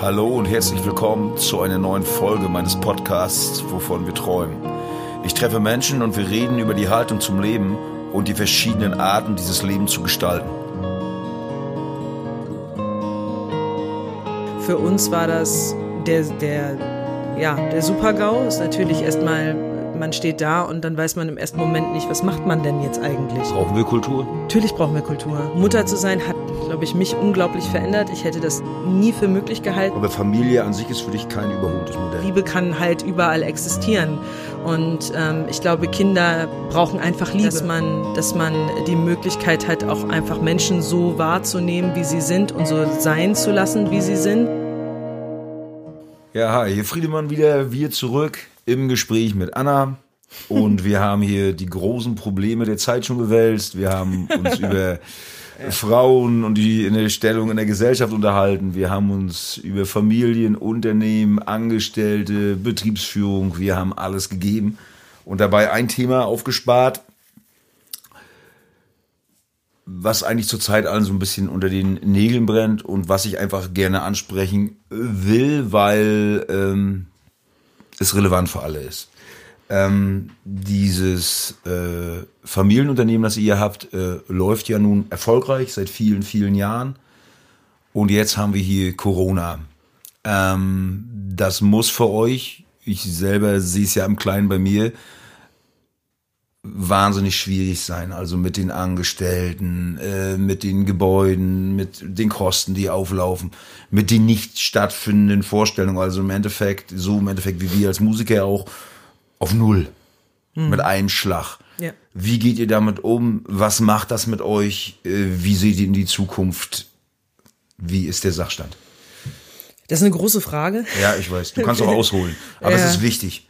Hallo und herzlich willkommen zu einer neuen Folge meines Podcasts, wovon wir träumen. Ich treffe Menschen und wir reden über die Haltung zum Leben und die verschiedenen Arten, dieses Leben zu gestalten. Für uns war das der, der, ja, der Super-GAU. Ist natürlich erstmal man steht da und dann weiß man im ersten Moment nicht, was macht man denn jetzt eigentlich? Brauchen wir Kultur? Natürlich brauchen wir Kultur. Mutter zu sein hat, glaube ich, mich unglaublich verändert. Ich hätte das nie für möglich gehalten. Aber Familie an sich ist für dich kein überholtes Modell. Liebe kann halt überall existieren. Und ähm, ich glaube, Kinder brauchen einfach Liebe, dass man, dass man die Möglichkeit hat, auch einfach Menschen so wahrzunehmen, wie sie sind und so sein zu lassen, wie sie sind. Ja, hi, hier Friedemann wieder, wir zurück im Gespräch mit Anna. Und wir haben hier die großen Probleme der Zeit schon gewälzt. Wir haben uns über Frauen und die in der Stellung in der Gesellschaft unterhalten. Wir haben uns über Familien, Unternehmen, Angestellte, Betriebsführung, wir haben alles gegeben und dabei ein Thema aufgespart, was eigentlich zurzeit allen so ein bisschen unter den Nägeln brennt und was ich einfach gerne ansprechen will, weil ähm, es relevant für alle ist. Ähm, dieses äh, Familienunternehmen, das ihr habt, äh, läuft ja nun erfolgreich seit vielen, vielen Jahren. Und jetzt haben wir hier Corona. Ähm, das muss für euch, ich selber sehe es ja im Kleinen bei mir, wahnsinnig schwierig sein. Also mit den Angestellten, äh, mit den Gebäuden, mit den Kosten, die auflaufen, mit den nicht stattfindenden Vorstellungen. Also im Endeffekt, so im Endeffekt wie wir als Musiker auch, auf Null. Mhm. Mit einem Schlag. Ja. Wie geht ihr damit um? Was macht das mit euch? Äh, wie seht ihr in die Zukunft? Wie ist der Sachstand? Das ist eine große Frage. Ja, ich weiß. Du kannst auch ausholen. Aber ja. es ist wichtig.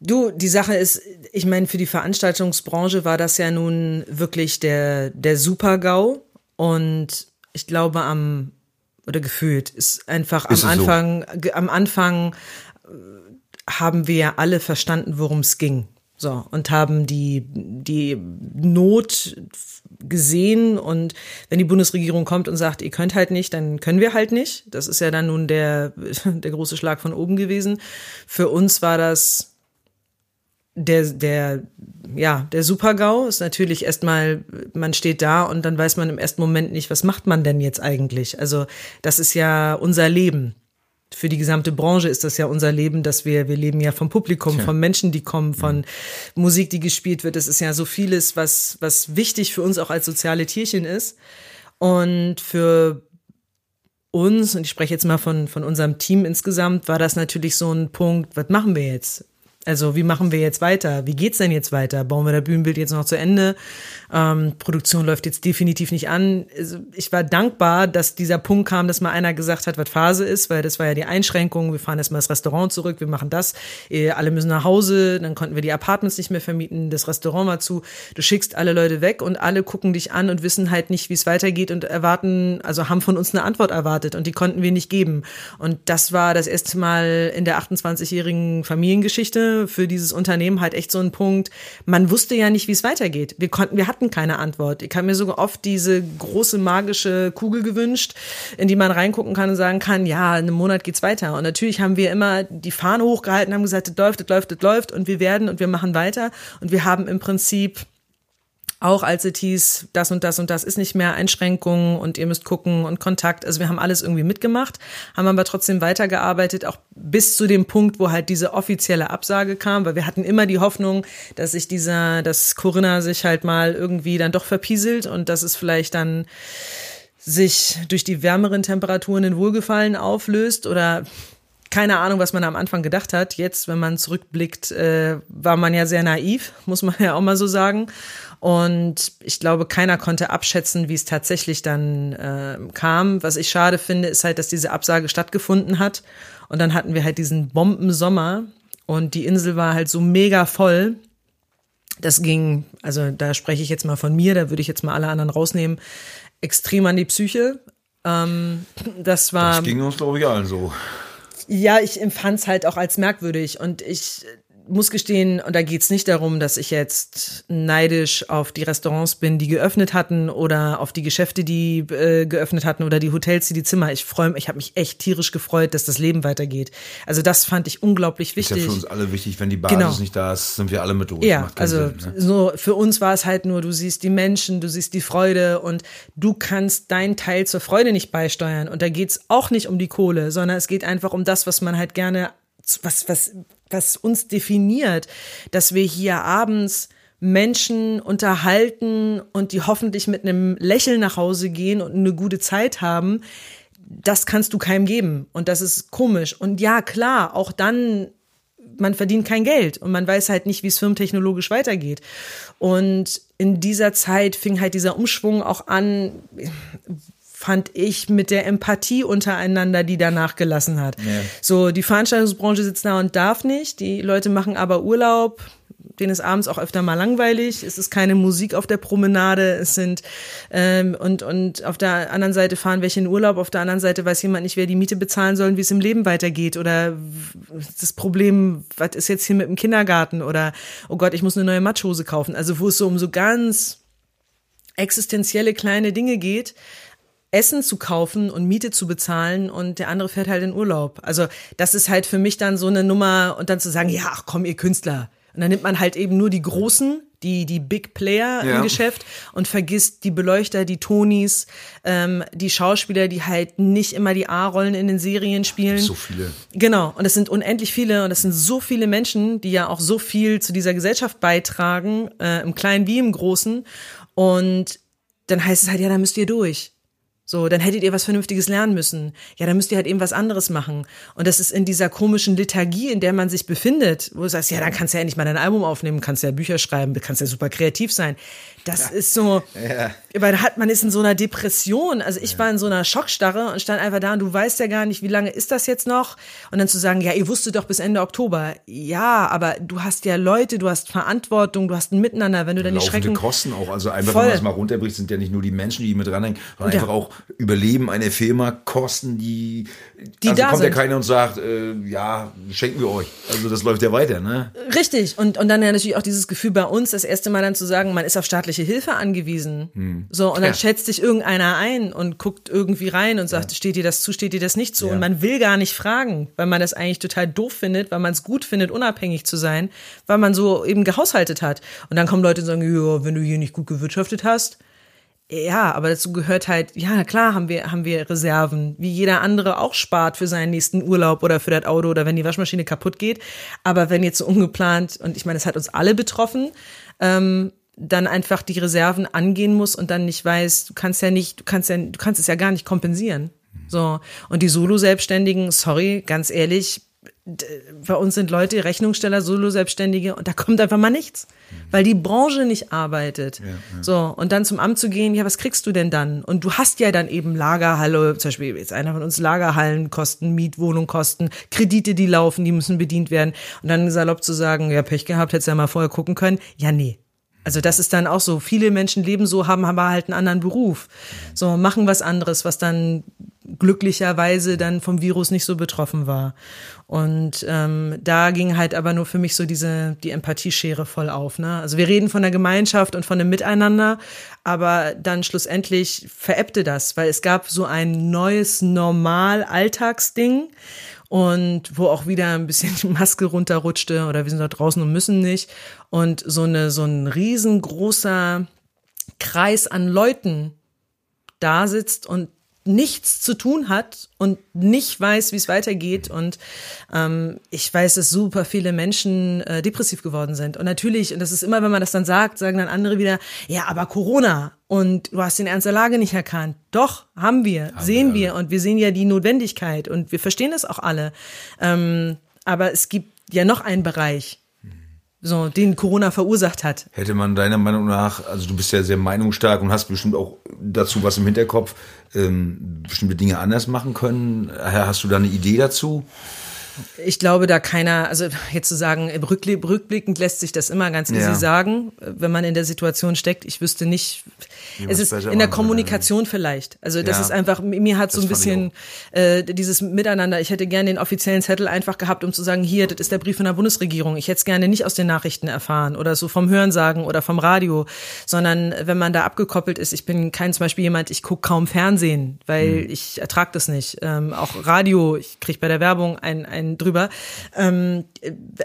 Du, die Sache ist, ich meine, für die Veranstaltungsbranche war das ja nun wirklich der, der Super-GAU. Und ich glaube, am, oder gefühlt, ist einfach ist am Anfang, so? am Anfang äh, haben wir ja alle verstanden, worum es ging. So, und haben die, die Not gesehen und wenn die Bundesregierung kommt und sagt, ihr könnt halt nicht, dann können wir halt nicht. Das ist ja dann nun der, der große Schlag von oben gewesen. Für uns war das der, der, ja, der Super-GAU ist natürlich erstmal, man steht da und dann weiß man im ersten Moment nicht, was macht man denn jetzt eigentlich? Also, das ist ja unser Leben. Für die gesamte Branche ist das ja unser Leben, dass wir, wir leben ja vom Publikum, Tja. von Menschen, die kommen, von mhm. Musik, die gespielt wird. Es ist ja so vieles, was, was wichtig für uns auch als soziale Tierchen ist. Und für uns, und ich spreche jetzt mal von, von unserem Team insgesamt, war das natürlich so ein Punkt, was machen wir jetzt? Also wie machen wir jetzt weiter? Wie geht's denn jetzt weiter? Bauen wir das Bühnenbild jetzt noch zu Ende? Ähm, Produktion läuft jetzt definitiv nicht an. Also ich war dankbar, dass dieser Punkt kam, dass mal einer gesagt hat, was Phase ist, weil das war ja die Einschränkung. Wir fahren erstmal das Restaurant zurück, wir machen das. Äh, alle müssen nach Hause, dann konnten wir die Apartments nicht mehr vermieten, das Restaurant mal zu. Du schickst alle Leute weg und alle gucken dich an und wissen halt nicht, wie es weitergeht und erwarten, also haben von uns eine Antwort erwartet und die konnten wir nicht geben. Und das war das erste Mal in der 28-jährigen Familiengeschichte für dieses Unternehmen halt echt so ein Punkt. Man wusste ja nicht, wie es weitergeht. Wir konnten, wir hatten keine Antwort. Ich habe mir sogar oft diese große magische Kugel gewünscht, in die man reingucken kann und sagen kann, ja, in einem Monat geht's weiter. Und natürlich haben wir immer die Fahne hochgehalten, haben gesagt, das läuft, das läuft, das läuft und wir werden und wir machen weiter. Und wir haben im Prinzip auch als es hieß, das und das und das ist nicht mehr Einschränkungen und ihr müsst gucken und Kontakt. Also wir haben alles irgendwie mitgemacht, haben aber trotzdem weitergearbeitet, auch bis zu dem Punkt, wo halt diese offizielle Absage kam, weil wir hatten immer die Hoffnung, dass sich dieser, dass Corinna sich halt mal irgendwie dann doch verpieselt und dass es vielleicht dann sich durch die wärmeren Temperaturen in Wohlgefallen auflöst oder keine Ahnung, was man am Anfang gedacht hat. Jetzt, wenn man zurückblickt, äh, war man ja sehr naiv, muss man ja auch mal so sagen. Und ich glaube, keiner konnte abschätzen, wie es tatsächlich dann äh, kam. Was ich schade finde, ist halt, dass diese Absage stattgefunden hat. Und dann hatten wir halt diesen Bombensommer und die Insel war halt so mega voll. Das ging, also da spreche ich jetzt mal von mir, da würde ich jetzt mal alle anderen rausnehmen, extrem an die Psyche. Ähm, das war. Das ging uns, glaube ich, allen so. Ja, ich empfand es halt auch als merkwürdig und ich muss gestehen, und da geht's nicht darum, dass ich jetzt neidisch auf die Restaurants bin, die geöffnet hatten oder auf die Geschäfte, die äh, geöffnet hatten oder die Hotels, die die Zimmer. Ich freue mich, ich habe mich echt tierisch gefreut, dass das Leben weitergeht. Also das fand ich unglaublich wichtig. Ist ja für uns alle wichtig, wenn die Basis genau. nicht da ist, sind wir alle mit durch. Ja, also Sinn, ne? so für uns war es halt nur, du siehst die Menschen, du siehst die Freude und du kannst deinen Teil zur Freude nicht beisteuern. Und da geht's auch nicht um die Kohle, sondern es geht einfach um das, was man halt gerne was, was, was uns definiert, dass wir hier abends Menschen unterhalten und die hoffentlich mit einem Lächeln nach Hause gehen und eine gute Zeit haben, das kannst du keinem geben. Und das ist komisch. Und ja, klar, auch dann, man verdient kein Geld und man weiß halt nicht, wie es firmentechnologisch weitergeht. Und in dieser Zeit fing halt dieser Umschwung auch an, fand ich mit der Empathie untereinander, die danach gelassen hat. Ja. So, die Veranstaltungsbranche sitzt da und darf nicht. Die Leute machen aber Urlaub. Denen ist abends auch öfter mal langweilig. Es ist keine Musik auf der Promenade. Es sind ähm, und und auf der anderen Seite fahren welche in Urlaub. Auf der anderen Seite weiß jemand nicht, wer die Miete bezahlen soll und wie es im Leben weitergeht. Oder das Problem, was ist jetzt hier mit dem Kindergarten? Oder oh Gott, ich muss eine neue Matschhose kaufen. Also wo es so um so ganz existenzielle kleine Dinge geht Essen zu kaufen und Miete zu bezahlen und der andere fährt halt in Urlaub. Also das ist halt für mich dann so eine Nummer und dann zu sagen, ja, ach komm, ihr Künstler. Und dann nimmt man halt eben nur die Großen, die, die Big Player ja. im Geschäft und vergisst die Beleuchter, die Tonis, ähm, die Schauspieler, die halt nicht immer die A-Rollen in den Serien spielen. So viele. Genau. Und es sind unendlich viele und es sind so viele Menschen, die ja auch so viel zu dieser Gesellschaft beitragen, äh, im Kleinen wie im Großen. Und dann heißt es halt, ja, da müsst ihr durch. So, dann hättet ihr was Vernünftiges lernen müssen. Ja, dann müsst ihr halt eben was anderes machen. Und das ist in dieser komischen Lethargie, in der man sich befindet, wo du sagst, ja, dann kannst du ja endlich mal dein Album aufnehmen, kannst ja Bücher schreiben, kannst ja super kreativ sein. Das ja. ist so, ja. weil hat man ist in so einer Depression. Also ich ja. war in so einer Schockstarre und stand einfach da und du weißt ja gar nicht, wie lange ist das jetzt noch? Und dann zu sagen, ja, ihr wusstet doch bis Ende Oktober. Ja, aber du hast ja Leute, du hast Verantwortung, du hast ein Miteinander, wenn du dann die Schrecken. Kosten auch. Also einfach, Voll. wenn man das mal runterbricht, sind ja nicht nur die Menschen, die mit dranhängen, sondern einfach auch Überleben einer Firma, Kosten, die, die also da kommt sind. ja keiner und sagt, äh, ja, schenken wir euch. Also das läuft ja weiter, ne? Richtig. Und, und dann ja natürlich auch dieses Gefühl bei uns, das erste Mal dann zu sagen, man ist auf staatliche Hilfe angewiesen. Hm. So, und dann ja. schätzt sich irgendeiner ein und guckt irgendwie rein und sagt, ja. steht dir das zu, steht dir das nicht zu? Ja. Und man will gar nicht fragen, weil man das eigentlich total doof findet, weil man es gut findet, unabhängig zu sein, weil man so eben gehaushaltet hat. Und dann kommen Leute und sagen, ja, wenn du hier nicht gut gewirtschaftet hast, ja, aber dazu gehört halt, ja, klar haben wir, haben wir Reserven, wie jeder andere auch spart für seinen nächsten Urlaub oder für das Auto oder wenn die Waschmaschine kaputt geht. Aber wenn jetzt so ungeplant, und ich meine, es hat uns alle betroffen, ähm, dann einfach die Reserven angehen muss und dann nicht weiß, du kannst ja nicht, du kannst ja, du kannst es ja gar nicht kompensieren. So. Und die Solo-Selbstständigen, sorry, ganz ehrlich, bei uns sind Leute, Rechnungssteller, Solo-Selbstständige und da kommt einfach mal nichts, weil die Branche nicht arbeitet. Ja, ja. So, und dann zum Amt zu gehen, ja, was kriegst du denn dann? Und du hast ja dann eben Lagerhalle, zum Beispiel jetzt einer von uns Lagerhallenkosten, Mietwohnungkosten, Kredite, die laufen, die müssen bedient werden. Und dann salopp zu sagen, ja, Pech gehabt, hättest du ja mal vorher gucken können. Ja, nee, also das ist dann auch so. Viele Menschen leben so, haben aber halt einen anderen Beruf. So, machen was anderes, was dann glücklicherweise dann vom Virus nicht so betroffen war. Und ähm, da ging halt aber nur für mich so diese, die Empathieschere voll auf. Ne? Also wir reden von der Gemeinschaft und von dem Miteinander, aber dann schlussendlich veräppte das, weil es gab so ein neues Normal-Alltagsding und wo auch wieder ein bisschen die Maske runterrutschte oder wir sind da draußen und müssen nicht und so eine so ein riesengroßer Kreis an Leuten da sitzt und nichts zu tun hat und nicht weiß, wie es weitergeht. Und ähm, ich weiß, dass super viele Menschen äh, depressiv geworden sind. Und natürlich, und das ist immer, wenn man das dann sagt, sagen dann andere wieder, ja, aber Corona und du hast den Ernst der Lage nicht erkannt. Doch, haben wir, haben sehen wir, wir, und wir sehen ja die Notwendigkeit und wir verstehen das auch alle. Ähm, aber es gibt ja noch einen Bereich, so, den Corona verursacht hat. Hätte man deiner Meinung nach, also du bist ja sehr meinungsstark und hast bestimmt auch dazu was im Hinterkopf, ähm, bestimmte Dinge anders machen können. Hast du da eine Idee dazu? Ich glaube, da keiner, also jetzt zu sagen, rückblickend lässt sich das immer ganz easy ja. sagen, wenn man in der Situation steckt. Ich wüsste nicht, es ist in der Kommunikation vielleicht. Also das ja. ist einfach, mir hat so ein bisschen äh, dieses Miteinander, ich hätte gerne den offiziellen Zettel einfach gehabt, um zu sagen, hier, das ist der Brief von der Bundesregierung. Ich hätte es gerne nicht aus den Nachrichten erfahren oder so vom Hörensagen oder vom Radio, sondern wenn man da abgekoppelt ist, ich bin kein zum Beispiel jemand, ich gucke kaum Fernsehen, weil hm. ich ertrage das nicht. Ähm, auch Radio, ich kriege bei der Werbung ein, ein drüber. Ähm,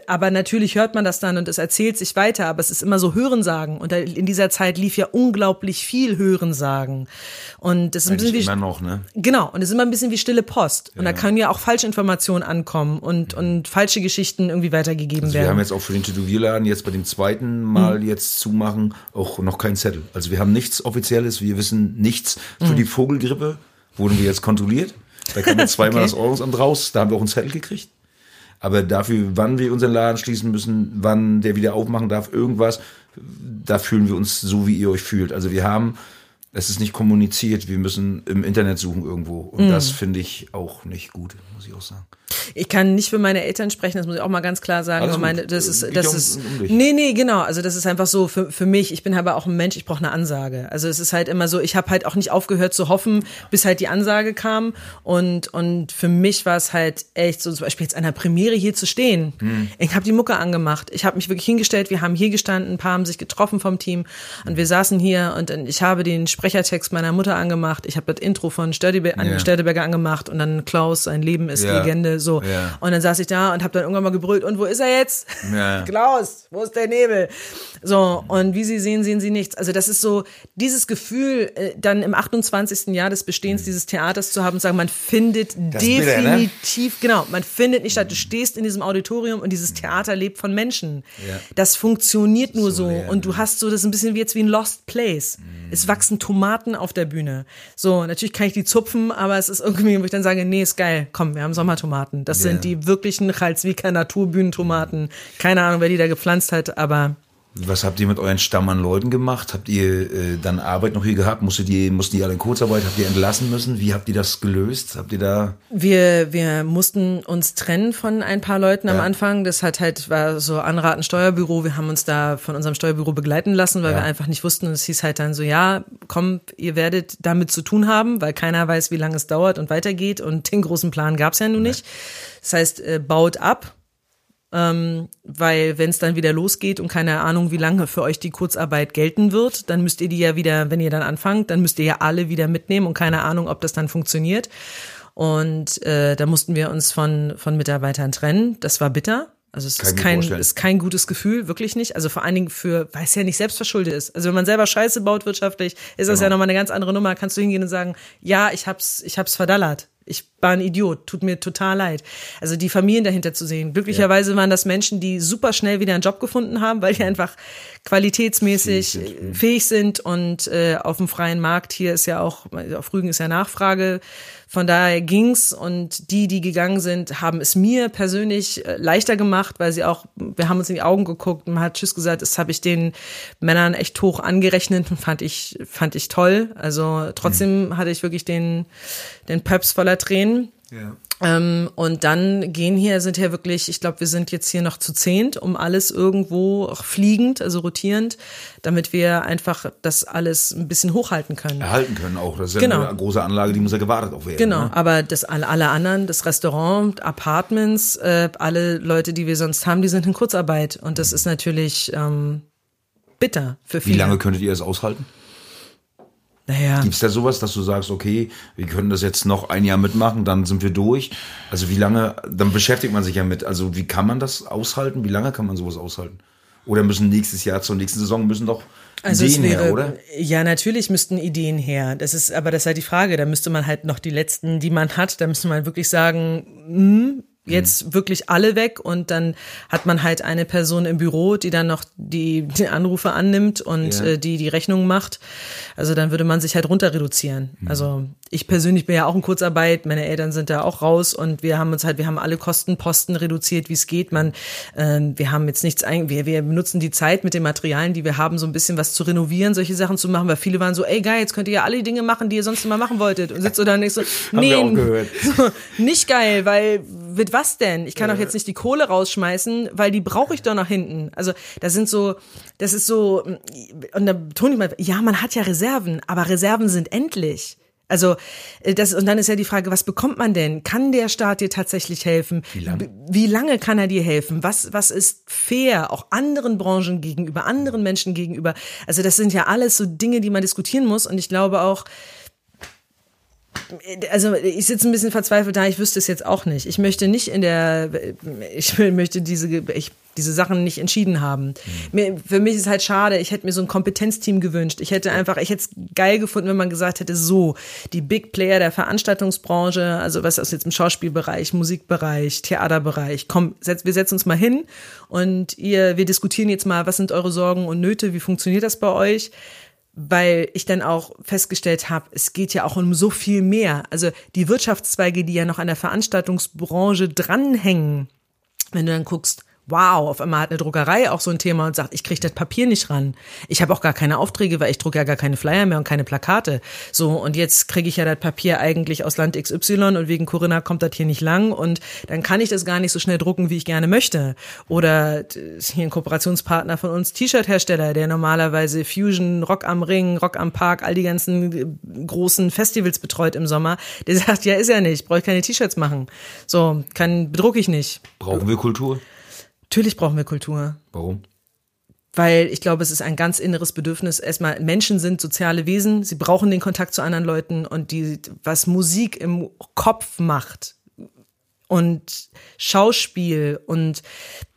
aber natürlich hört man das dann und es erzählt sich weiter, aber es ist immer so Hörensagen. Und in dieser Zeit lief ja unglaublich viel Hörensagen. Und das ist ein bisschen wie, immer noch, ne? Genau, und es ist immer ein bisschen wie stille Post. Und ja. da können ja auch Falschinformationen ankommen und, und falsche Geschichten irgendwie weitergegeben also werden. Wir haben jetzt auch für den Tätowierladen jetzt bei dem zweiten Mal mhm. jetzt zumachen auch noch keinen Zettel. Also wir haben nichts Offizielles, wir wissen nichts. Für mhm. die Vogelgrippe wurden wir jetzt kontrolliert. Da kam jetzt zweimal okay. das Ordnungsamt raus, da haben wir auch einen Zettel gekriegt. Aber dafür, wann wir unseren Laden schließen müssen, wann der wieder aufmachen darf, irgendwas, da fühlen wir uns so, wie ihr euch fühlt. Also wir haben, es ist nicht kommuniziert, wir müssen im Internet suchen irgendwo. Und mm. das finde ich auch nicht gut, muss ich auch sagen. Ich kann nicht für meine Eltern sprechen, das muss ich auch mal ganz klar sagen. Alles meine, das ist, das um, ist, um nee, nee, genau. Also das ist einfach so für, für mich. Ich bin aber auch ein Mensch, ich brauche eine Ansage. Also es ist halt immer so, ich habe halt auch nicht aufgehört zu hoffen, bis halt die Ansage kam. Und, und für mich war es halt echt so, zum Beispiel jetzt einer Premiere hier zu stehen. Hm. Ich habe die Mucke angemacht. Ich habe mich wirklich hingestellt. Wir haben hier gestanden, ein paar haben sich getroffen vom Team und wir saßen hier und ich habe den Sprechertext meiner Mutter angemacht. Ich habe das Intro von Störteberger yeah. Angemacht und dann Klaus, sein Leben ist yeah. Legende, so. Ja. Und dann saß ich da und habe dann irgendwann mal gebrüllt, und wo ist er jetzt? Ja. Klaus, wo ist der Nebel? So, und wie Sie sehen, sehen Sie nichts. Also das ist so dieses Gefühl, äh, dann im 28. Jahr des Bestehens mhm. dieses Theaters zu haben, sagen, man findet das definitiv, wieder, ne? genau, man findet nicht statt. Du stehst in diesem Auditorium und dieses Theater lebt von Menschen. Ja. Das funktioniert nur so. so und du hast so, das ist ein bisschen wie jetzt wie ein Lost Place. Mhm. Es wachsen Tomaten auf der Bühne. So, natürlich kann ich die zupfen, aber es ist irgendwie, wo ich dann sage, nee, ist geil, komm, wir haben Sommertomaten. Das yeah. sind die wirklichen Chalzwicker Naturbühnentomaten. Keine Ahnung, wer die da gepflanzt hat, aber was habt ihr mit euren Stamm an Leuten gemacht? Habt ihr äh, dann Arbeit noch hier gehabt? Musstet ihr, mussten die alle in Kurzarbeit? Habt ihr entlassen müssen? Wie habt ihr das gelöst? Habt ihr da? Wir, wir mussten uns trennen von ein paar Leuten ja. am Anfang. Das hat halt, war so Anraten Steuerbüro. Wir haben uns da von unserem Steuerbüro begleiten lassen, weil ja. wir einfach nicht wussten. Und es hieß halt dann so, ja, komm, ihr werdet damit zu tun haben, weil keiner weiß, wie lange es dauert und weitergeht. Und den großen Plan gab's ja nun nicht. Das heißt, äh, baut ab ähm, weil wenn es dann wieder losgeht und keine Ahnung, wie lange für euch die Kurzarbeit gelten wird, dann müsst ihr die ja wieder, wenn ihr dann anfangt, dann müsst ihr ja alle wieder mitnehmen und keine Ahnung, ob das dann funktioniert. Und äh, da mussten wir uns von, von Mitarbeitern trennen. Das war bitter. Also es ist kein, ist kein gutes Gefühl, wirklich nicht. Also vor allen Dingen für, weil es ja nicht selbstverschuldet ist. Also wenn man selber Scheiße baut wirtschaftlich, ist das genau. ja nochmal eine ganz andere Nummer. Kannst du hingehen und sagen, ja, ich hab's, ich hab's verdallert ich war ein Idiot, tut mir total leid. Also die Familien dahinter zu sehen. Glücklicherweise ja. waren das Menschen, die super schnell wieder einen Job gefunden haben, weil die einfach qualitätsmäßig fähig sind, fähig sind und äh, auf dem freien Markt hier ist ja auch, auf Rügen ist ja Nachfrage. Von daher ging's und die, die gegangen sind, haben es mir persönlich äh, leichter gemacht, weil sie auch, wir haben uns in die Augen geguckt und man hat Tschüss gesagt, das habe ich den Männern echt hoch angerechnet und fand ich, fand ich toll. Also trotzdem mhm. hatte ich wirklich den, den Pöps voller Tränen. Ja. Ähm, und dann gehen hier, sind hier wirklich, ich glaube, wir sind jetzt hier noch zu zehnt, um alles irgendwo auch fliegend, also rotierend, damit wir einfach das alles ein bisschen hochhalten können. Erhalten können auch. Das ist genau. ja eine große Anlage, die muss ja gewartet auch werden. Genau, ne? aber das alle, alle anderen, das Restaurant, Apartments, äh, alle Leute, die wir sonst haben, die sind in Kurzarbeit. Und das ist natürlich ähm, bitter für viele. Wie lange könntet ihr es aushalten? Naja. Gibt es da sowas, dass du sagst, okay, wir können das jetzt noch ein Jahr mitmachen, dann sind wir durch? Also wie lange, dann beschäftigt man sich ja mit. Also wie kann man das aushalten? Wie lange kann man sowas aushalten? Oder müssen nächstes Jahr zur nächsten Saison müssen doch also Ideen wäre, her, oder? Ja, natürlich müssten Ideen her. Das ist, aber das ist halt die Frage. Da müsste man halt noch die letzten, die man hat, da müsste man wirklich sagen, mh, hm, jetzt mhm. wirklich alle weg und dann hat man halt eine Person im Büro, die dann noch die, die Anrufe annimmt und ja. äh, die die Rechnung macht. Also dann würde man sich halt runter reduzieren. Mhm. Also ich persönlich bin ja auch in Kurzarbeit, meine Eltern sind da auch raus und wir haben uns halt, wir haben alle Kostenposten reduziert, wie es geht. Man, äh, wir haben jetzt nichts ein, wir, wir benutzen die Zeit mit den Materialien, die wir haben, so ein bisschen was zu renovieren, solche Sachen zu machen, weil viele waren so, ey geil, jetzt könnt ihr ja alle die Dinge machen, die ihr sonst immer machen wolltet und sitzt da nicht so, nee, so, nicht geil, weil mit was denn? Ich kann doch jetzt nicht die Kohle rausschmeißen, weil die brauche ich doch nach hinten. Also das sind so, das ist so, und da betone ich mal, ja, man hat ja Reserven, aber Reserven sind endlich. Also äh, das und dann ist ja die Frage, was bekommt man denn? Kann der Staat dir tatsächlich helfen? Wie lange? Wie lange kann er dir helfen? Was was ist fair auch anderen Branchen gegenüber, anderen Menschen gegenüber? Also das sind ja alles so Dinge, die man diskutieren muss und ich glaube auch also ich sitze ein bisschen verzweifelt da, ich wüsste es jetzt auch nicht. Ich möchte nicht in der, ich möchte diese, ich, diese Sachen nicht entschieden haben. Mhm. Mir, für mich ist halt schade, ich hätte mir so ein Kompetenzteam gewünscht. Ich hätte einfach, ich hätte es geil gefunden, wenn man gesagt hätte, so, die Big Player der Veranstaltungsbranche, also was ist jetzt im Schauspielbereich, Musikbereich, Theaterbereich, komm, setz, wir setzen uns mal hin und ihr, wir diskutieren jetzt mal, was sind eure Sorgen und Nöte, wie funktioniert das bei euch? Weil ich dann auch festgestellt habe, es geht ja auch um so viel mehr. Also die Wirtschaftszweige, die ja noch an der Veranstaltungsbranche dranhängen, wenn du dann guckst, wow, auf einmal hat eine Druckerei auch so ein Thema und sagt, ich kriege das Papier nicht ran. Ich habe auch gar keine Aufträge, weil ich drucke ja gar keine Flyer mehr und keine Plakate. So, und jetzt kriege ich ja das Papier eigentlich aus Land XY und wegen Corinna kommt das hier nicht lang und dann kann ich das gar nicht so schnell drucken, wie ich gerne möchte. Oder hier ein Kooperationspartner von uns, T-Shirt-Hersteller, der normalerweise Fusion, Rock am Ring, Rock am Park, all die ganzen großen Festivals betreut im Sommer, der sagt, ja, ist ja nicht, brauche ich keine T-Shirts machen. So, kann, bedrucke ich nicht. Brauchen wir Kultur? Natürlich brauchen wir Kultur. Warum? Weil ich glaube, es ist ein ganz inneres Bedürfnis. Erstmal, Menschen sind soziale Wesen, sie brauchen den Kontakt zu anderen Leuten und die, was Musik im Kopf macht und Schauspiel und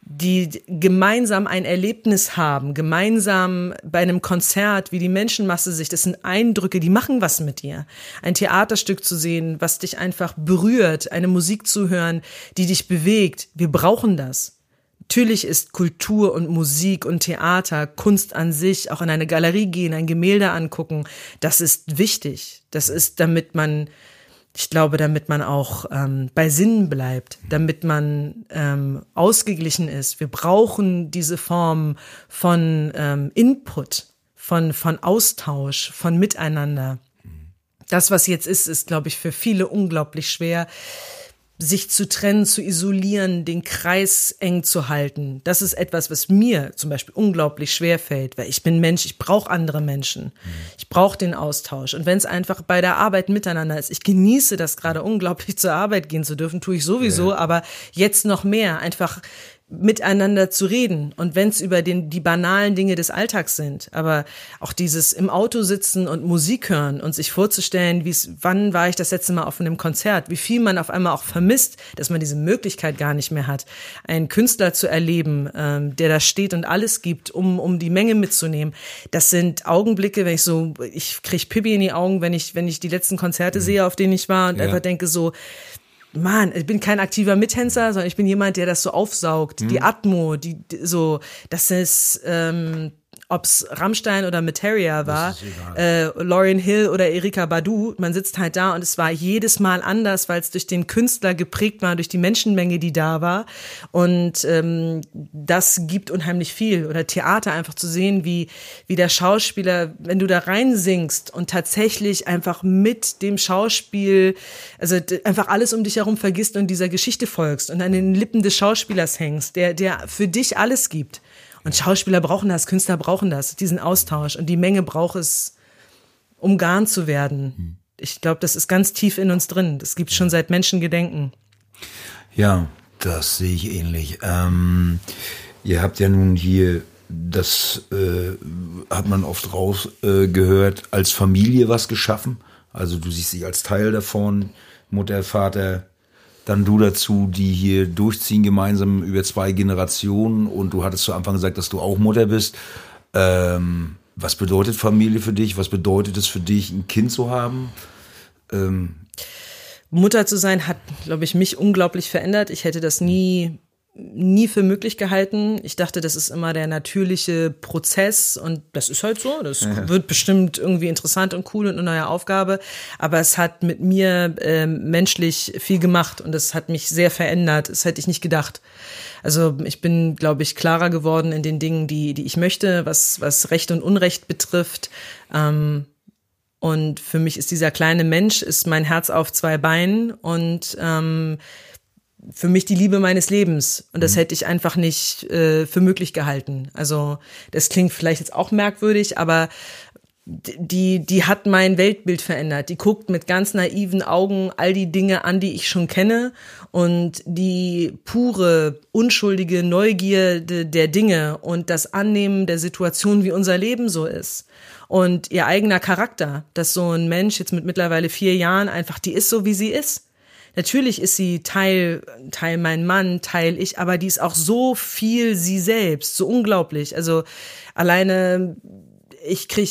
die gemeinsam ein Erlebnis haben, gemeinsam bei einem Konzert, wie die Menschenmasse sich, das sind Eindrücke, die machen was mit dir. Ein Theaterstück zu sehen, was dich einfach berührt, eine Musik zu hören, die dich bewegt. Wir brauchen das. Natürlich ist Kultur und Musik und Theater, Kunst an sich, auch in eine Galerie gehen, ein Gemälde angucken, das ist wichtig. Das ist, damit man, ich glaube, damit man auch ähm, bei Sinn bleibt, damit man ähm, ausgeglichen ist. Wir brauchen diese Form von ähm, Input, von, von Austausch, von Miteinander. Das, was jetzt ist, ist, glaube ich, für viele unglaublich schwer sich zu trennen, zu isolieren, den Kreis eng zu halten. Das ist etwas, was mir zum Beispiel unglaublich schwer fällt, weil ich bin Mensch, ich brauche andere Menschen. Ich brauche den Austausch. Und wenn es einfach bei der Arbeit miteinander ist, ich genieße das gerade unglaublich zur Arbeit gehen zu dürfen, tue ich sowieso, ja. aber jetzt noch mehr, einfach miteinander zu reden und wenn es über den, die banalen Dinge des Alltags sind, aber auch dieses im Auto sitzen und Musik hören und sich vorzustellen, wie es, wann war ich das letzte Mal auf einem Konzert, wie viel man auf einmal auch vermisst, dass man diese Möglichkeit gar nicht mehr hat, einen Künstler zu erleben, ähm, der da steht und alles gibt, um um die Menge mitzunehmen. Das sind Augenblicke, wenn ich so, ich krieg Pippi in die Augen, wenn ich wenn ich die letzten Konzerte mhm. sehe, auf denen ich war und ja. einfach denke so Mann, ich bin kein aktiver Mittänzer, sondern ich bin jemand, der das so aufsaugt. Mhm. Die Atmo, die, die so, das ist ähm, ob's Rammstein oder Materia war, äh, Lauryn Hill oder Erika Badu, man sitzt halt da und es war jedes Mal anders, weil es durch den Künstler geprägt war, durch die Menschenmenge, die da war. Und ähm, das gibt unheimlich viel. Oder Theater einfach zu sehen, wie, wie der Schauspieler, wenn du da reinsingst und tatsächlich einfach mit dem Schauspiel, also einfach alles um dich herum vergisst und dieser Geschichte folgst und an den Lippen des Schauspielers hängst, der, der für dich alles gibt. Und Schauspieler brauchen das, Künstler brauchen das, diesen Austausch. Und die Menge braucht es, um garn zu werden. Hm. Ich glaube, das ist ganz tief in uns drin. Das gibt schon seit Menschengedenken. Ja, das sehe ich ähnlich. Ähm, ihr habt ja nun hier, das äh, hat man oft rausgehört, äh, als Familie was geschaffen. Also du siehst dich als Teil davon, Mutter, Vater, dann du dazu, die hier durchziehen gemeinsam über zwei Generationen und du hattest zu Anfang gesagt, dass du auch Mutter bist. Ähm, was bedeutet Familie für dich? Was bedeutet es für dich, ein Kind zu haben? Ähm, Mutter zu sein hat, glaube ich, mich unglaublich verändert. Ich hätte das nie nie für möglich gehalten. Ich dachte, das ist immer der natürliche Prozess und das ist halt so. Das ja. wird bestimmt irgendwie interessant und cool und eine neue Aufgabe. Aber es hat mit mir äh, menschlich viel gemacht und es hat mich sehr verändert. Das hätte ich nicht gedacht. Also ich bin, glaube ich, klarer geworden in den Dingen, die, die ich möchte, was, was Recht und Unrecht betrifft. Ähm, und für mich ist dieser kleine Mensch, ist mein Herz auf zwei Beinen und ähm, für mich die Liebe meines Lebens. Und das mhm. hätte ich einfach nicht äh, für möglich gehalten. Also das klingt vielleicht jetzt auch merkwürdig, aber die, die hat mein Weltbild verändert. Die guckt mit ganz naiven Augen all die Dinge an, die ich schon kenne. Und die pure, unschuldige Neugierde der Dinge und das Annehmen der Situation, wie unser Leben so ist. Und ihr eigener Charakter, dass so ein Mensch jetzt mit mittlerweile vier Jahren einfach, die ist so, wie sie ist. Natürlich ist sie Teil, Teil mein Mann, Teil ich, aber die ist auch so viel sie selbst, so unglaublich. Also alleine ich krieg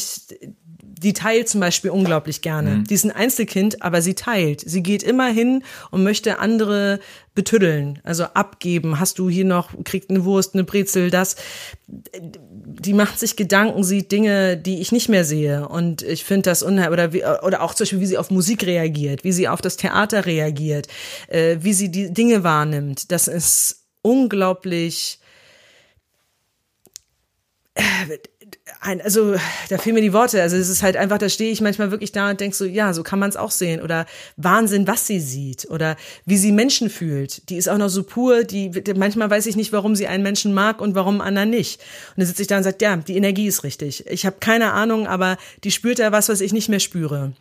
die teilt zum Beispiel unglaublich gerne. Mhm. Die ist ein Einzelkind, aber sie teilt. Sie geht immer hin und möchte andere betüddeln, also abgeben. Hast du hier noch, kriegt eine Wurst, eine Brezel, das. Die macht sich Gedanken, sieht Dinge, die ich nicht mehr sehe. Und ich finde das unheimlich, oder, wie, oder auch zum Beispiel, wie sie auf Musik reagiert, wie sie auf das Theater reagiert, äh, wie sie die Dinge wahrnimmt. Das ist unglaublich, äh, ein, also da fehlen mir die Worte. Also es ist halt einfach, da stehe ich manchmal wirklich da und denke so, ja, so kann man es auch sehen. Oder Wahnsinn, was sie sieht. Oder wie sie Menschen fühlt. Die ist auch noch so pur, die manchmal weiß ich nicht, warum sie einen Menschen mag und warum anderen nicht. Und dann sitze ich da und sage, ja, die Energie ist richtig. Ich habe keine Ahnung, aber die spürt da was, was ich nicht mehr spüre.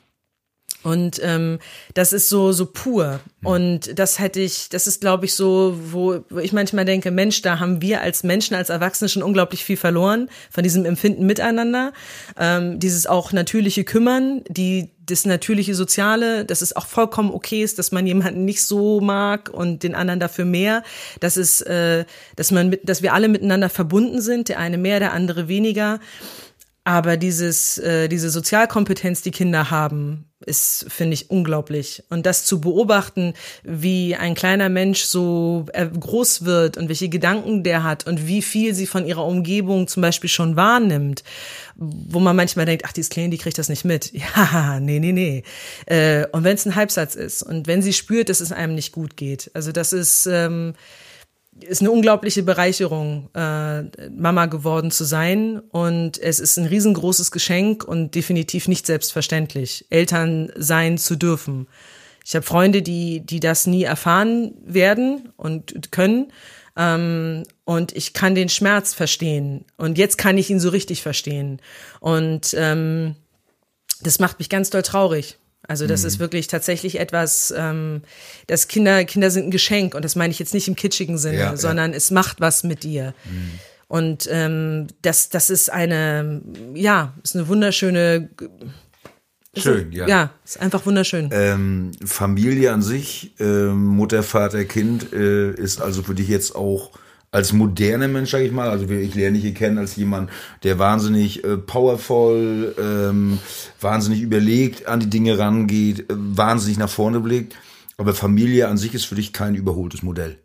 Und ähm, das ist so so pur. Und das hätte ich, das ist, glaube ich, so, wo, wo ich manchmal denke, Mensch, da haben wir als Menschen, als Erwachsene schon unglaublich viel verloren von diesem Empfinden miteinander. Ähm, dieses auch natürliche Kümmern, die das natürliche Soziale, dass es auch vollkommen okay ist, dass man jemanden nicht so mag und den anderen dafür mehr, dass es, äh, dass man mit, dass wir alle miteinander verbunden sind, der eine mehr, der andere weniger. Aber dieses, äh, diese Sozialkompetenz, die Kinder haben, ist, finde ich, unglaublich. Und das zu beobachten, wie ein kleiner Mensch so äh, groß wird und welche Gedanken der hat und wie viel sie von ihrer Umgebung zum Beispiel schon wahrnimmt, wo man manchmal denkt, ach, die ist klein, die kriegt das nicht mit. Ja, nee, nee, nee. Äh, und wenn es ein Halbsatz ist und wenn sie spürt, dass es einem nicht gut geht. Also das ist, ähm, ist eine unglaubliche Bereicherung, äh, Mama geworden zu sein. Und es ist ein riesengroßes Geschenk und definitiv nicht selbstverständlich, Eltern sein zu dürfen. Ich habe Freunde, die, die das nie erfahren werden und können. Ähm, und ich kann den Schmerz verstehen. Und jetzt kann ich ihn so richtig verstehen. Und ähm, das macht mich ganz doll traurig. Also das mhm. ist wirklich tatsächlich etwas, ähm, das Kinder, Kinder sind ein Geschenk und das meine ich jetzt nicht im kitschigen Sinne, ja, sondern ja. es macht was mit dir. Mhm. Und ähm, das, das ist eine, ja, ist eine wunderschöne. Schön, ja. Ja, ist einfach wunderschön. Ähm, Familie an sich, ähm, Mutter, Vater, Kind, äh, ist also für dich jetzt auch als moderner Mensch, sag ich mal, also ich lerne dich hier kennen als jemand, der wahnsinnig äh, powerful, ähm, wahnsinnig überlegt an die Dinge rangeht, äh, wahnsinnig nach vorne blickt. Aber Familie an sich ist für dich kein überholtes Modell.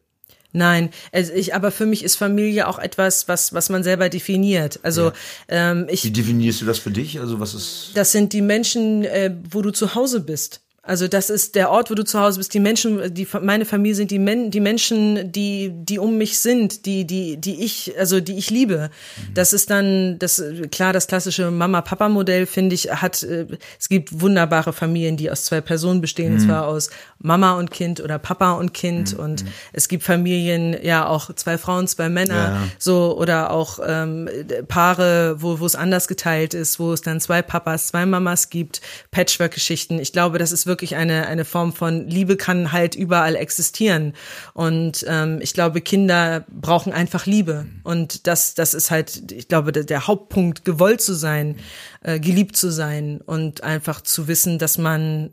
Nein, also ich, aber für mich ist Familie auch etwas, was, was man selber definiert. Also ja. ähm, ich. Wie definierst du das für dich? Also was ist? Das sind die Menschen, äh, wo du zu Hause bist. Also das ist der Ort, wo du zu Hause bist. Die Menschen, die meine Familie sind die, Men, die Menschen, die die um mich sind, die die die ich also die ich liebe. Mhm. Das ist dann das klar das klassische Mama-Papa-Modell finde ich hat äh, es gibt wunderbare Familien, die aus zwei Personen bestehen, mhm. zwar aus Mama und Kind oder Papa und Kind mhm. und es gibt Familien ja auch zwei Frauen, zwei Männer ja. so oder auch ähm, Paare, wo wo es anders geteilt ist, wo es dann zwei Papas, zwei Mamas gibt, Patchwork-Geschichten. Ich glaube, das ist wirklich wirklich eine, eine Form von Liebe kann halt überall existieren. Und ähm, ich glaube, Kinder brauchen einfach Liebe. Und das, das ist halt, ich glaube, der, der Hauptpunkt, gewollt zu sein, äh, geliebt zu sein und einfach zu wissen, dass man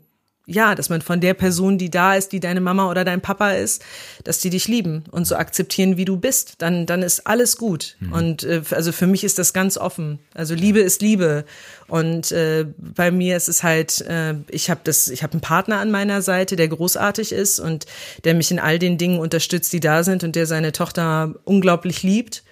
ja, dass man von der Person, die da ist, die deine Mama oder dein Papa ist, dass die dich lieben und so akzeptieren, wie du bist. Dann, dann ist alles gut. Mhm. Und äh, also für mich ist das ganz offen. Also Liebe ist Liebe. Und äh, bei mir ist es halt, äh, ich habe das, ich habe einen Partner an meiner Seite, der großartig ist und der mich in all den Dingen unterstützt, die da sind und der seine Tochter unglaublich liebt.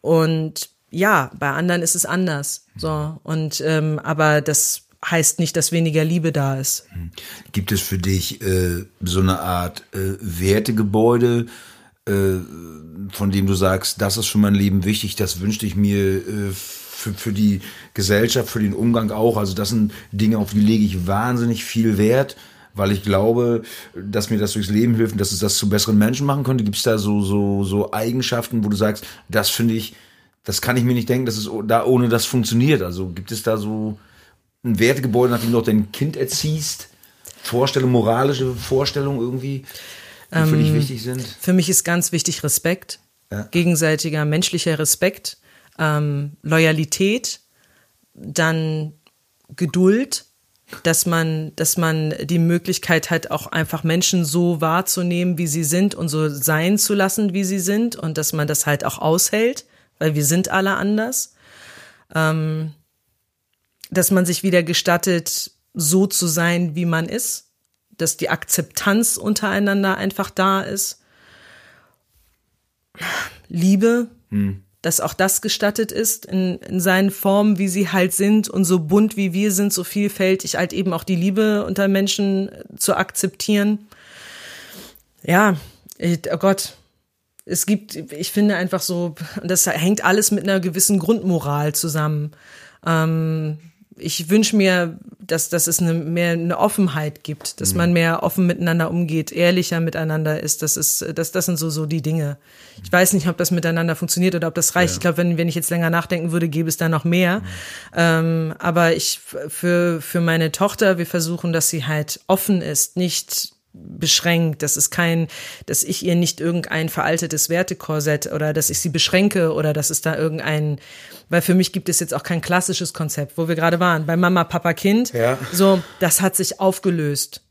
Und ja, bei anderen ist es anders. So und ähm, aber das heißt nicht, dass weniger Liebe da ist. Hm. Gibt es für dich äh, so eine Art äh, Wertegebäude, äh, von dem du sagst, das ist für mein Leben wichtig, das wünschte ich mir äh, für, für die Gesellschaft, für den Umgang auch. Also das sind Dinge, auf die lege ich wahnsinnig viel Wert. weil ich glaube, dass mir das durchs Leben hilft und dass es das zu besseren Menschen machen könnte. Gibt es da so, so, so Eigenschaften, wo du sagst, das finde ich, das kann ich mir nicht denken, dass es da ohne das funktioniert. Also gibt es da so ein Wertegebäude, nachdem du auch dein Kind erziehst? Vorstellung, moralische Vorstellung irgendwie, die ähm, für dich ähm, wichtig sind? Für mich ist ganz wichtig Respekt, ja. gegenseitiger menschlicher Respekt, ähm, Loyalität, dann Geduld, dass man, dass man die Möglichkeit hat, auch einfach Menschen so wahrzunehmen, wie sie sind und so sein zu lassen, wie sie sind und dass man das halt auch aushält, weil wir sind alle anders. Ähm, dass man sich wieder gestattet, so zu sein, wie man ist, dass die Akzeptanz untereinander einfach da ist. Liebe, hm dass auch das gestattet ist in, in seinen Formen, wie sie halt sind und so bunt wie wir sind, so vielfältig halt eben auch die Liebe unter Menschen äh, zu akzeptieren. Ja, oh Gott, es gibt, ich finde einfach so, das hängt alles mit einer gewissen Grundmoral zusammen. Ähm, ich wünsche mir, dass, dass es eine, mehr eine Offenheit gibt, dass mhm. man mehr offen miteinander umgeht, ehrlicher miteinander ist. Das ist, das, das sind so, so die Dinge. Ich weiß nicht, ob das miteinander funktioniert oder ob das reicht. Ja. Ich glaube, wenn, wenn ich jetzt länger nachdenken würde, gäbe es da noch mehr. Mhm. Ähm, aber ich, für, für meine Tochter, wir versuchen, dass sie halt offen ist, nicht beschränkt, das ist kein, dass ich ihr nicht irgendein veraltetes Wertekorsett oder dass ich sie beschränke oder dass es da irgendein, weil für mich gibt es jetzt auch kein klassisches Konzept, wo wir gerade waren, bei Mama, Papa, Kind, ja. so, das hat sich aufgelöst.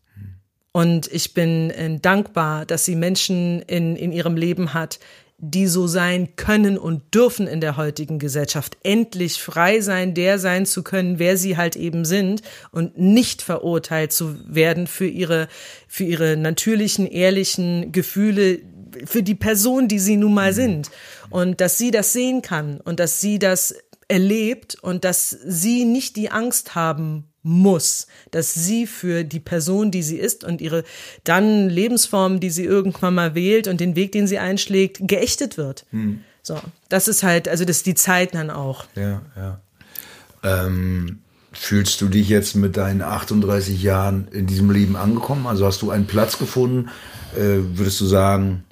Und ich bin äh, dankbar, dass sie Menschen in, in ihrem Leben hat, die so sein können und dürfen in der heutigen Gesellschaft, endlich frei sein, der sein zu können, wer sie halt eben sind und nicht verurteilt zu werden für ihre, für ihre natürlichen, ehrlichen Gefühle, für die Person, die sie nun mal sind. Und dass sie das sehen kann und dass sie das erlebt und dass sie nicht die Angst haben muss, dass sie für die Person, die sie ist und ihre dann Lebensform, die sie irgendwann mal wählt und den Weg, den sie einschlägt, geächtet wird. Hm. So, das ist halt, also das ist die Zeit dann auch. Ja, ja. Ähm, fühlst du dich jetzt mit deinen 38 Jahren in diesem Leben angekommen? Also hast du einen Platz gefunden? Äh, würdest du sagen,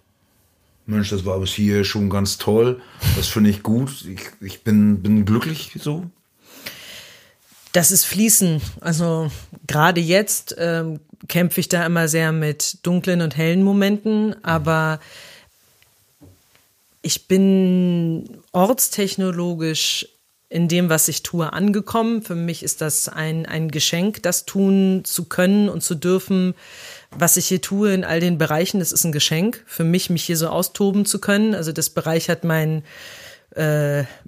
Mensch, das war bis hier schon ganz toll. Das finde ich gut. Ich, ich bin, bin glücklich so. Das ist Fließen. Also gerade jetzt ähm, kämpfe ich da immer sehr mit dunklen und hellen Momenten, aber ich bin ortstechnologisch in dem, was ich tue, angekommen. Für mich ist das ein, ein Geschenk, das tun zu können und zu dürfen, was ich hier tue in all den Bereichen. Das ist ein Geschenk für mich, mich hier so austoben zu können. Also das bereichert mein, äh,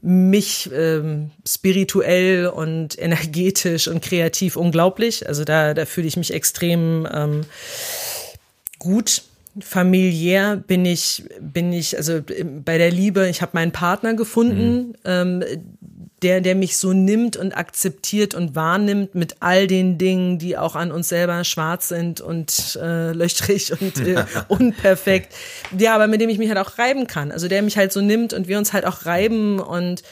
mich ähm, spirituell und energetisch und kreativ unglaublich. Also da, da fühle ich mich extrem ähm, gut. Familiär bin ich, bin ich, also bei der Liebe, ich habe meinen Partner gefunden, mhm. ähm, der, der mich so nimmt und akzeptiert und wahrnimmt mit all den Dingen, die auch an uns selber schwarz sind und äh, löchrig und äh, unperfekt. Ja, aber mit dem ich mich halt auch reiben kann. Also der mich halt so nimmt und wir uns halt auch reiben und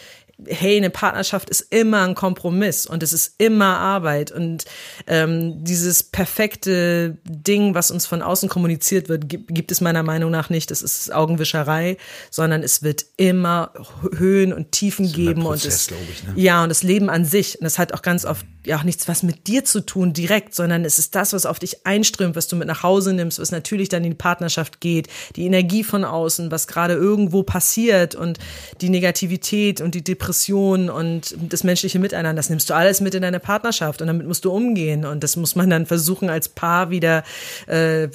hey, eine Partnerschaft ist immer ein Kompromiss und es ist immer Arbeit und ähm, dieses perfekte Ding, was uns von außen kommuniziert wird, gibt, gibt es meiner Meinung nach nicht. Das ist Augenwischerei, sondern es wird immer Höhen und Tiefen geben Prozess, und es, ich, ne? ja und das Leben an sich und das hat auch ganz oft ja auch nichts was mit dir zu tun direkt, sondern es ist das, was auf dich einströmt, was du mit nach Hause nimmst, was natürlich dann in die Partnerschaft geht, die Energie von außen, was gerade irgendwo passiert und die Negativität und die Depression Depression und das menschliche Miteinander, das nimmst du alles mit in deine Partnerschaft und damit musst du umgehen und das muss man dann versuchen als Paar wieder äh,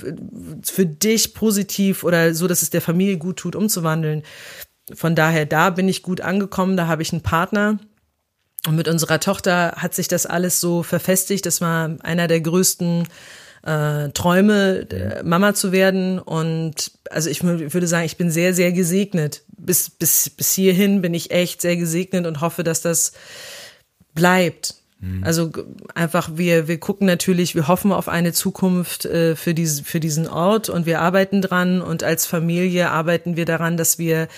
für dich positiv oder so, dass es der Familie gut tut, umzuwandeln. Von daher, da bin ich gut angekommen, da habe ich einen Partner. Und mit unserer Tochter hat sich das alles so verfestigt. Das war einer der größten äh, Träume, äh, Mama zu werden. Und also ich würde sagen, ich bin sehr, sehr gesegnet. Bis, bis, bis hierhin bin ich echt sehr gesegnet und hoffe, dass das bleibt. Mhm. Also einfach, wir, wir gucken natürlich, wir hoffen auf eine Zukunft äh, für, diese, für diesen Ort und wir arbeiten dran und als Familie arbeiten wir daran, dass wir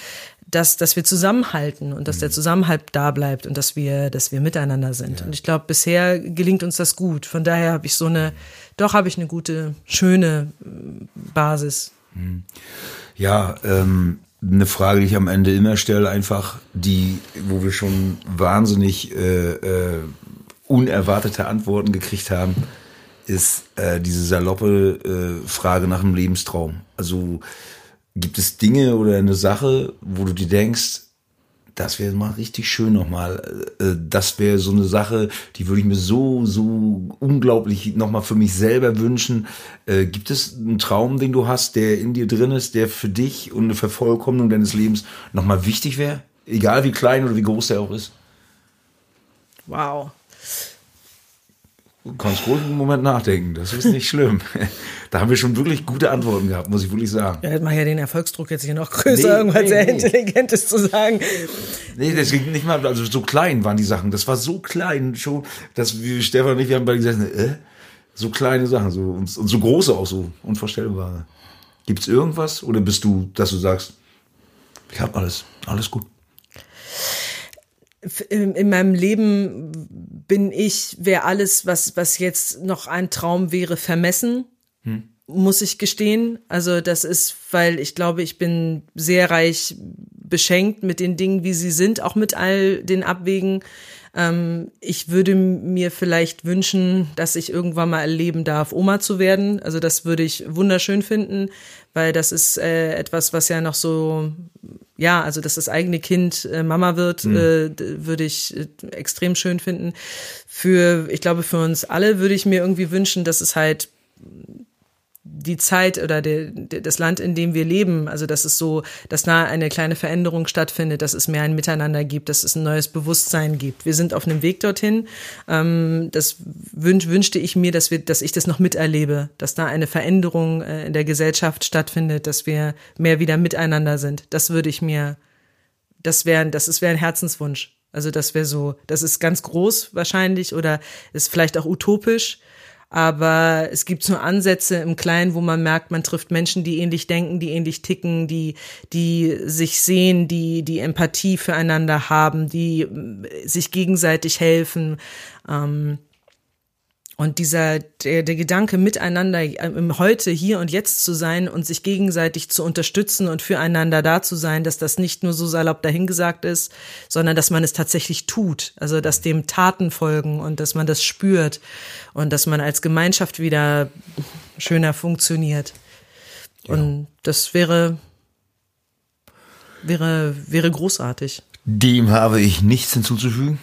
dass, dass wir zusammenhalten und dass der Zusammenhalt da bleibt und dass wir, dass wir miteinander sind. Ja. Und ich glaube, bisher gelingt uns das gut. Von daher habe ich so eine, doch habe ich eine gute, schöne äh, Basis. Hm. Ja, ähm, eine Frage, die ich am Ende immer stelle, einfach die, wo wir schon wahnsinnig äh, äh, unerwartete Antworten gekriegt haben, ist äh, diese saloppe äh, Frage nach dem Lebenstraum. Also Gibt es Dinge oder eine Sache, wo du dir denkst, das wäre mal richtig schön nochmal. Äh, das wäre so eine Sache, die würde ich mir so, so unglaublich nochmal für mich selber wünschen. Äh, gibt es einen Traum, den du hast, der in dir drin ist, der für dich und eine Vervollkommnung deines Lebens nochmal wichtig wäre? Egal wie klein oder wie groß der auch ist. Wow. Du kannst ruhig einen Moment nachdenken, das ist nicht schlimm. Da haben wir schon wirklich gute Antworten gehabt, muss ich wirklich sagen. Ja, hätte man ja den Erfolgsdruck jetzt hier noch größer, nee, irgendwas nee, sehr nee. Intelligentes zu sagen. Nee, das ging nicht mal, also so klein waren die Sachen. Das war so klein schon, dass wir, Stefan und ich, wir haben bei gesagt, äh, so kleine Sachen, so, und, und so große auch so, unvorstellbare. Gibt's irgendwas? Oder bist du, dass du sagst, ich hab alles, alles gut? In meinem Leben bin ich, wäre alles, was, was jetzt noch ein Traum wäre, vermessen. Hm. Muss ich gestehen. Also, das ist, weil ich glaube, ich bin sehr reich beschenkt mit den Dingen, wie sie sind, auch mit all den Abwägen. Ähm, ich würde mir vielleicht wünschen, dass ich irgendwann mal erleben darf, Oma zu werden. Also das würde ich wunderschön finden, weil das ist äh, etwas, was ja noch so ja, also dass das eigene Kind äh, Mama wird, mhm. äh, würde ich äh, extrem schön finden. Für, ich glaube, für uns alle würde ich mir irgendwie wünschen, dass es halt die Zeit oder der, der, das Land, in dem wir leben, also dass es so, dass da eine kleine Veränderung stattfindet, dass es mehr ein Miteinander gibt, dass es ein neues Bewusstsein gibt. Wir sind auf einem Weg dorthin. Ähm, das wünsch, wünschte ich mir, dass wir, dass ich das noch miterlebe, dass da eine Veränderung äh, in der Gesellschaft stattfindet, dass wir mehr wieder miteinander sind. Das würde ich mir, das wäre, das ist wäre ein Herzenswunsch. Also das wäre so, das ist ganz groß wahrscheinlich oder ist vielleicht auch utopisch aber es gibt so Ansätze im Kleinen, wo man merkt, man trifft Menschen, die ähnlich denken, die ähnlich ticken, die, die sich sehen, die, die Empathie füreinander haben, die äh, sich gegenseitig helfen. Ähm, und dieser, der, der Gedanke, miteinander im Heute, hier und jetzt zu sein und sich gegenseitig zu unterstützen und füreinander da zu sein, dass das nicht nur so salopp dahingesagt ist, sondern dass man es tatsächlich tut. Also, dass dem Taten folgen und dass man das spürt und dass man als Gemeinschaft wieder schöner funktioniert. Ja. Und das wäre, wäre, wäre großartig. Dem habe ich nichts hinzuzufügen.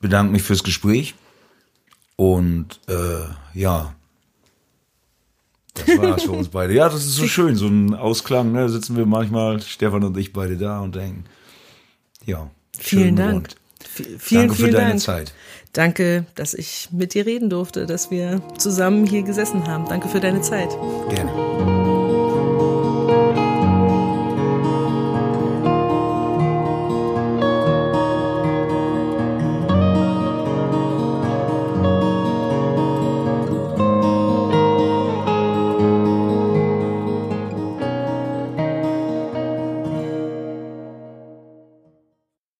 Bedanke mich fürs Gespräch. Und äh, ja, das war's für uns beide. Ja, das ist so schön, so ein Ausklang. Ne? Da sitzen wir manchmal, Stefan und ich beide da und denken, ja, vielen Dank. Vielen, Danke für deine Dank. Zeit. Danke, dass ich mit dir reden durfte, dass wir zusammen hier gesessen haben. Danke für deine Zeit. Gerne.